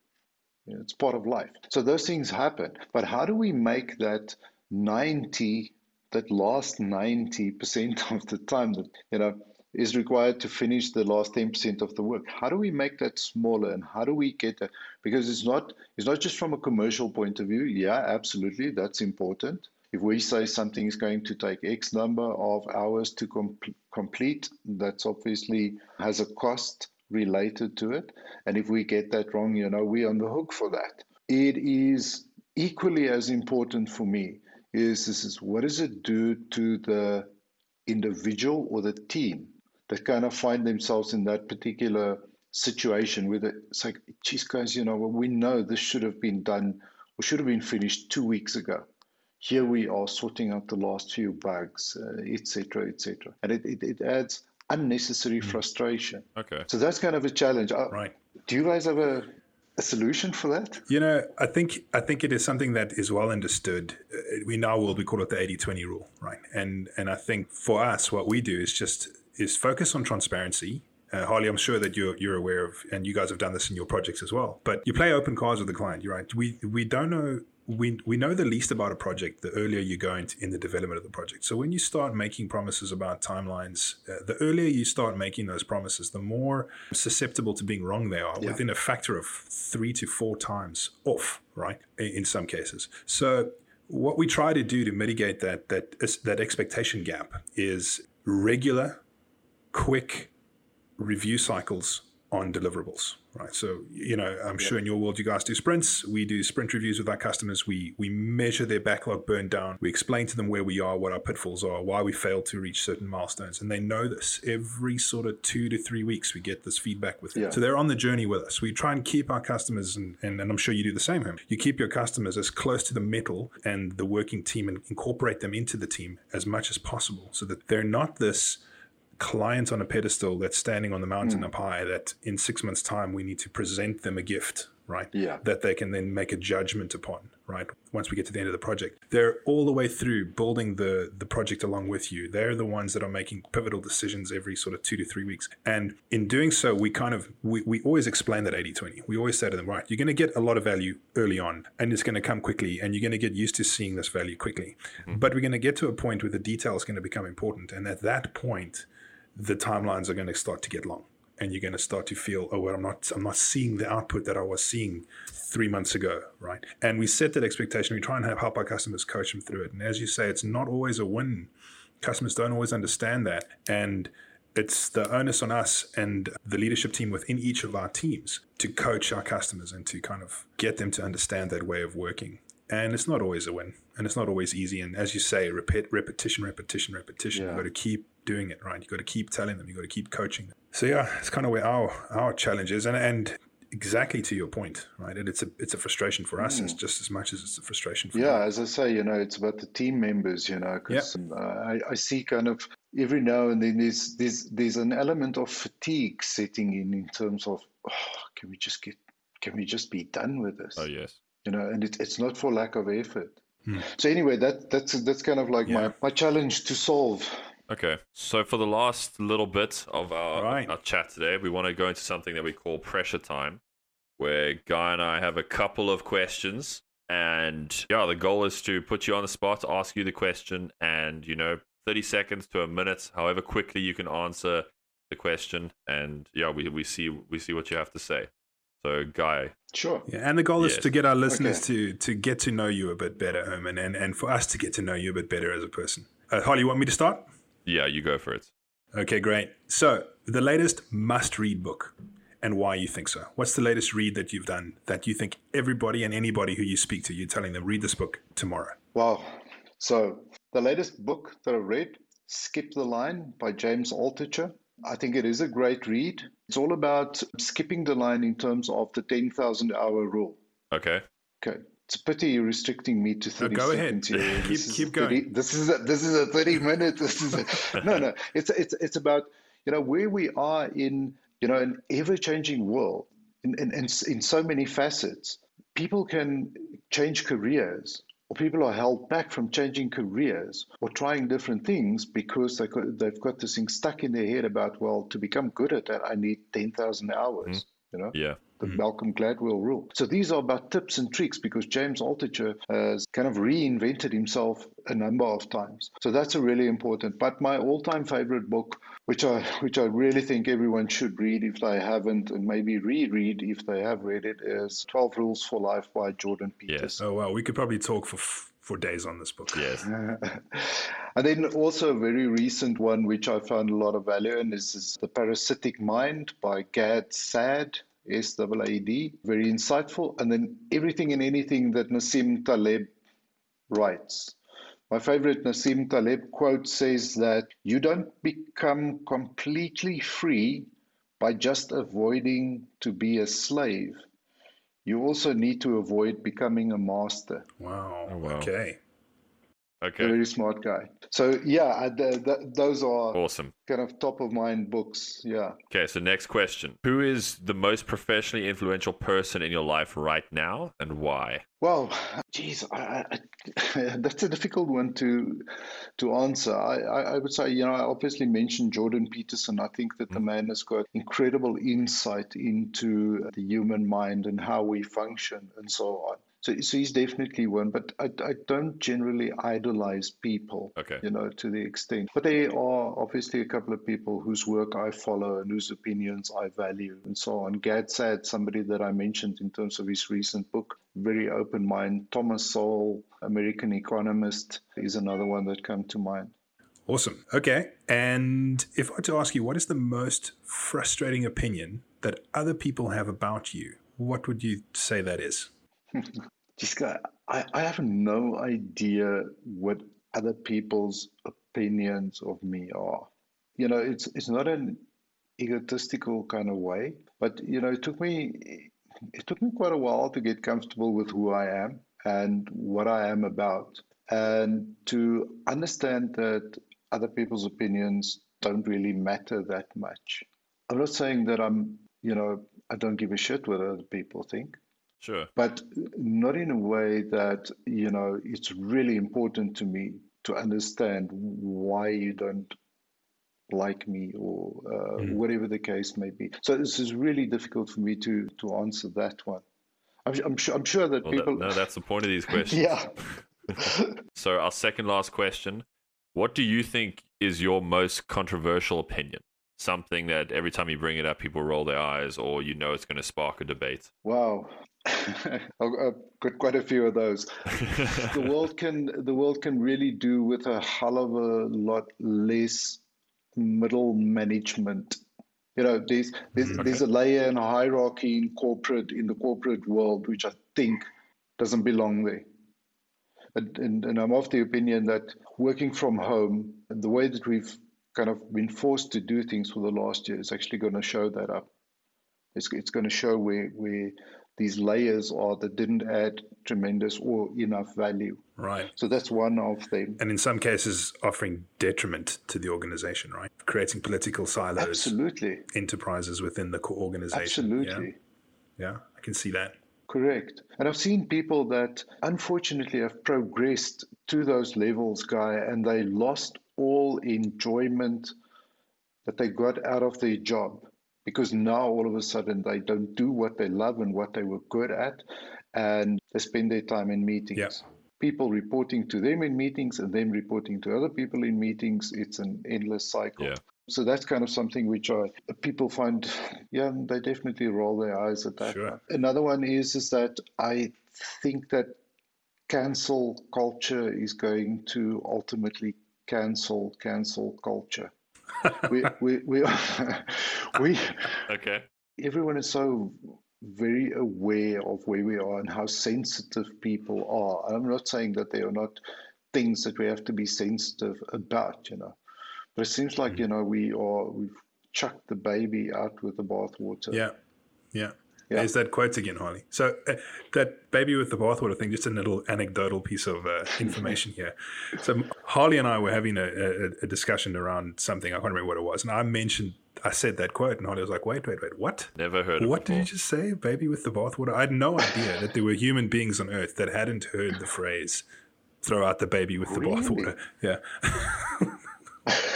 It's part of life. So those things happen. But how do we make that 90, that last 90% of the time that, you know, is required to finish the last 10% of the work. How do we make that smaller and how do we get that? Because it's not it's not just from a commercial point of view. Yeah, absolutely, that's important. If we say something is going to take X number of hours to com- complete, that's obviously has a cost related to it. And if we get that wrong, you know, we're on the hook for that. It is equally as important for me is this is what does it do to the individual or the team that kind of find themselves in that particular situation where it's like, geez, guys, you know, we know this should have been done or should have been finished two weeks ago. Here we are sorting out the last few bugs, etc., uh, etc. Et and it, it, it adds unnecessary mm. frustration. Okay. So that's kind of a challenge. Uh, right. Do you guys have a, a solution for that? You know, I think I think it is something that is well understood. Uh, we now will we call it the 80-20 rule, right? And and I think for us, what we do is just is focus on transparency. Uh, Harley, I'm sure that you're you're aware of, and you guys have done this in your projects as well. But you play open cards with the client. You're right. We we don't know we we know the least about a project the earlier you go into in the development of the project. So when you start making promises about timelines, uh, the earlier you start making those promises, the more susceptible to being wrong they are. Yeah. Within a factor of three to four times off, right? In, in some cases. So what we try to do to mitigate that that that expectation gap is regular quick review cycles on deliverables right? So you know i'm sure in your world you guys do sprints. We do sprint reviews with our customers. We we measure their backlog burn down. We explain to them where we are what our pitfalls are why we failed to reach certain milestones and they know this. Every sort of two to three weeks we get this feedback with them. Yeah. so they're on the journey with us. We try and keep our customers and, and, and i'm sure you do the same him you keep your customers as close to the metal and the working team and incorporate them into the team as much as possible so that they're not this client on a pedestal that's standing on the mountain mm. up high that in six months time we need to present them a gift right yeah. that they can then make a judgment upon right once we get to the end of the project. They're all the way through building the the project along with you. They're the ones that are making pivotal decisions every sort of two to three weeks. And in doing so we kind of we, we always explain that 80-20 we always say to them right you're going to get a lot of value early on and it's going to come quickly and you're going to get used to seeing this value quickly. Mm-hmm. but we're going to get to a point where the detail is going to become important and at that point the timelines are going to start to get long and you're going to start to feel oh well i'm not i'm not seeing the output that i was seeing three months ago right? And we set that expectation. We try and help our customers coach them through it. And as you say it's not always a win. Customers don't always understand that. And it's the onus on us and the leadership team within each of our teams to coach our customers and to kind of get them to understand that way of working. And it's not always a win and it's not always easy. And as you say repeat repetition repetition repetition. Yeah. you've got to keep doing it right you've got to keep telling them you've got to keep coaching them so yeah it's kind of where our our challenge is and and exactly to your point right and it's a it's a frustration for us mm. it's just as much as it's a frustration for yeah them. as i say you know it's about the team members you know because yep. Um, I, I see kind of every now and then there's there's there's an element of fatigue setting in in terms of oh, can we just get can we just be done with this? Oh yes. You know, and it's it's not for lack of effort. So anyway, that that's that's kind of like Hmm. Yeah. my, my challenge to solve. Okay. So for the last little bit of our, Right. our chat today, we want to go into something that we call pressure time, where Guy and I have a couple of questions. And yeah, the goal is to put you on the spot, ask you the question, and you know, 30 seconds to a minute, however quickly you can answer the question. And yeah, we, we see we see what you have to say. So Guy, Sure. Yeah, and the goal is to get our listeners Okay. to to get to know you a bit better, Herman, and, and for us to get to know you a bit better as a person. Uh, Harley, you want me to start? Yeah, you go for it. Okay, great. So, the latest must read book and why you think so. What's the latest read that you've done that you think everybody and anybody who you speak to, you're telling them, read this book tomorrow? Wow. So the latest book that I read, Skip the Line by James Altucher. I think it is a great read. It's all about skipping the line in terms of the 10,000 hour rule. Okay. Okay. It's a pity you're restricting me to 30 go ahead. seconds. Keep- This is keep a 30 going. this is a, this is a 30 minute. This is a, no, no. It's it's it's about you know where we are in you know an ever changing world in, in in in so many facets. People can change careers, or people are held back from changing careers or trying different things because they got, they've got this thing stuck in their head about well to become good at that I need 10,000 hours. Mm-hmm. You know Yeah. The hmm. Malcolm Gladwell rule. So these are about tips and tricks because James Altucher has kind of reinvented himself a number of times. So that's a really important. But my all-time favorite book, which I which I really think everyone should read if they haven't, and maybe reread if they have read it, is Twelve Rules for Life by Jordan Peters. Oh, wow. We could probably talk for, f- for days on this book. Yes. And then also a very recent one, which I found a lot of value in, is, is The Parasitic Mind by Gad Saad, S A A D. Very insightful. And then everything and anything that Nassim Taleb writes. My favorite Nassim Taleb quote says that you don't become completely free by just avoiding to be a slave. You also need to avoid becoming a master. Wow. Oh, wow. Okay. A Okay. very smart guy. So yeah, I, th- th- those are Awesome. kind of top of mind books. Yeah. Okay, so next question. Who is the most professionally influential person in your life right now and why? Well, geez, I, I, that's a difficult one to to answer. I, I, I would say, you know, I obviously mentioned Jordan Peterson. I think that the mm. man has got incredible insight into the human mind and how we function and so on. So, so he's definitely one, but I, I don't generally idolize people, Okay. you know, to the extent. But there are obviously a couple of people whose work I follow and whose opinions I value and so on. Gad Saad, somebody that I mentioned in terms of his recent book, very open mind. Thomas Sowell, American economist, is another one that come to mind. Awesome. Okay. And if I were to ask you, what is the most frustrating opinion that other people have about you? What would you say that is? Just, I, I have no idea what other people's opinions of me are. You know, it's it's not an egotistical kind of way, but you know, it took me it took me quite a while to get comfortable with who I am and what I am about, and to understand that other people's opinions don't really matter that much. I'm not saying that I'm, you know, I don't give a shit what other people think Sure. but not in a way that you know it's really important to me to understand why you don't like me or uh, whatever the case may be so this is really difficult for me to to answer that one i'm, I'm sure i'm sure that Well, that- people no, that's the point of these questions. yeah So, our second last question What do you think is your most controversial opinion? Something that every time you bring it up, people roll their eyes, or you know it's going to spark a debate. wow I've got quite a few of those the world can the world can really do with a hell of a lot less middle management. You know, there's there's, mm-hmm. there's a layer and a hierarchy in corporate in the corporate world which I think doesn't belong there. And, and, and I'm of the opinion that working from home the way that we've kind of been forced to do things for the last year is actually going to show that up. It's, it's going to show where, where these layers are that didn't add tremendous or enough value. Right. So that's one of them. And in some cases, offering detriment to the organization, right? Creating political silos, Absolutely. enterprises within the organization. Absolutely. Yeah. yeah. I can see that. Correct. And I've seen people that unfortunately have progressed to those levels, Guy, and they lost all enjoyment that they got out of their job because now all of a sudden they don't do what they love and what they were good at and they spend their time in meetings. Yeah. People reporting to them in meetings and them reporting to other people in meetings. It's an endless cycle. Yeah. So that's kind of something which I, people find, yeah, they definitely roll their eyes at that. Sure. Another one is is that I think that cancel culture is going to ultimately cancel cancel culture. we we we we Okay. everyone is so very aware of where we are and how sensitive people are. And I'm not saying that they are not things that we have to be sensitive about, you know. But it seems like, hmm. you know, we are we've chucked the baby out with the bathwater. Yeah, yeah. Yeah. There's that quote again, Harley. So uh, that baby with the bathwater thing, just a little anecdotal piece of uh, information here. So Harley and I were having a, a, a discussion around something. I can't remember what it was, and I mentioned, I said that quote, and Harley was like, "Wait, wait, wait, what? Never heard of What did you just say? Baby with the bathwater? I had no idea that there were human beings on Earth that hadn't heard the phrase "throw out the baby with the bathwater." Yeah,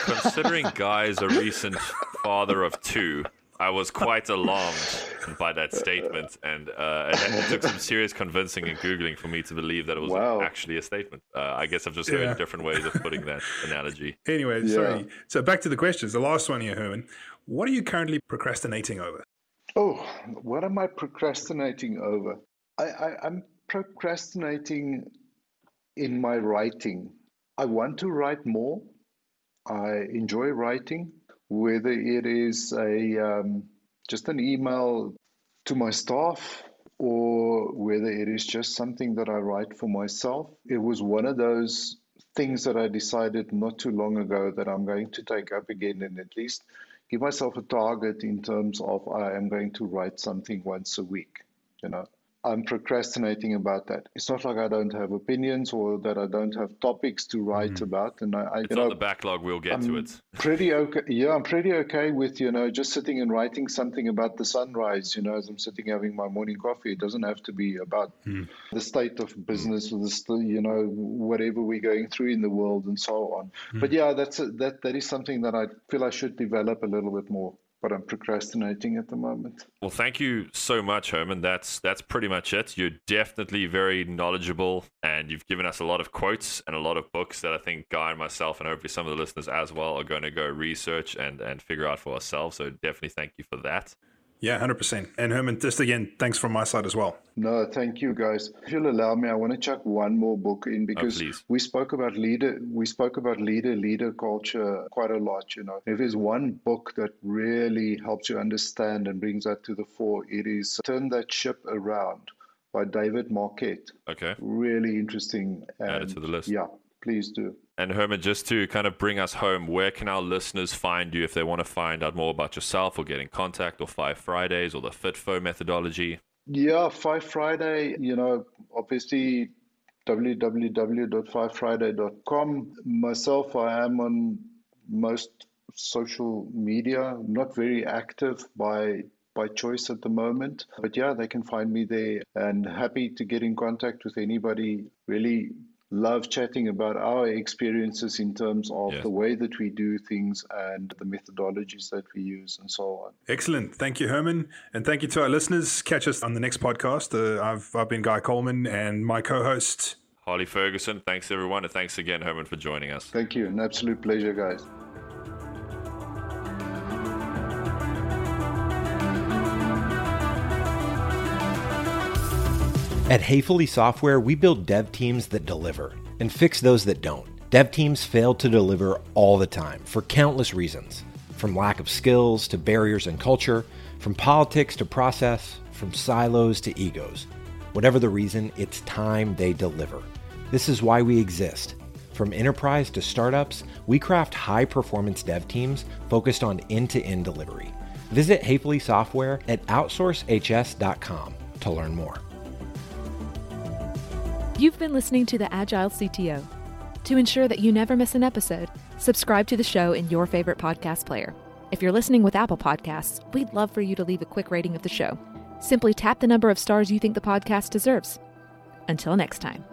Considering Guy is a recent father of two, I was quite alarmed by that statement, and uh, it, it took some serious convincing and googling for me to believe that it was Wow. actually a statement. Uh, I guess I've just heard Yeah. different ways of putting that analogy. Anyway, Yeah. sorry. So back to the questions. The last one here, Herman. What are you currently procrastinating over? Oh, what am I procrastinating over? I, I, I'm procrastinating in my writing. I want to write more. I enjoy writing, whether it is a um, just an email to my staff or whether it is just something that I write for myself. It was one of those things that I decided not too long ago that I'm going to take up again and at least give myself a target in terms of I am going to write something once a week. You know, I'm procrastinating about that. It's not like I don't have opinions or that I don't have topics to write mm. about. And I, I It's you on know, the backlog. We'll get to um, it. pretty okay. Yeah, I'm pretty okay with you know just sitting and writing something about the sunrise. You know, as I'm sitting having my morning coffee. It doesn't have to be about mm. the state of mm. business or the st- you know whatever we're going through in the world and so on. But yeah, that's a, that that is something that I feel I should develop a little bit more. But I'm procrastinating at the moment. Well, thank you so much, Herman. That's that's pretty much it. You're definitely very knowledgeable, and you've given us a lot of quotes and a lot of books that I think Guy and myself, and hopefully some of the listeners as well, are going to go research and and figure out for ourselves. So definitely thank you for that. Yeah, 100%. And Herman, just again, thanks from my side as well. No, thank you, guys. If you'll allow me, I want to chuck one more book in oh, because please. we spoke about leader. We spoke about leader leader culture quite a lot. You know, if there's one book that really helps you understand and brings that to the fore, it is "Turn That Ship Around" by David Marquet. Okay. Really interesting. Add it to the list. Yeah, please do. And Herman, just to kind of bring us home, where can our listeners find you if they want to find out more about yourself or get in contact or Five Fridays or the FITFO methodology? Yeah, Five Friday, you know, obviously www.fivefriday.com. Myself, I am on most social media, not very active by by choice at the moment. But yeah, they can find me there and happy to get in contact with anybody. Really love chatting about our experiences in terms of Yes. the way that we do things and the methodologies that we use and so on. Excellent. Thank you, Herman. And thank you to our listeners. Catch us on the next podcast. Uh, I've, I've been Guy Coleman and my co host. Harley Ferguson, thanks everyone, and thanks again, Herman, for joining us. Thank you. An absolute pleasure, guys. At Hayfully Software, we build dev teams that deliver and fix those that don't. Dev teams fail to deliver all the time for countless reasons from lack of skills to barriers in culture, from politics to process, from silos to egos. Whatever the reason, it's time they deliver. This is why we exist. From enterprise to startups, we craft high performance dev teams focused on end to end delivery. Visit Hayfully Software at outsourcehs.com to learn more. You've been listening to the Agile CTO. To ensure that you never miss an episode, subscribe to the show in your favorite podcast player. If you're listening with Apple Podcasts, we'd love for you to leave a quick rating of the show. Simply tap the number of stars you think the podcast deserves. Until next time.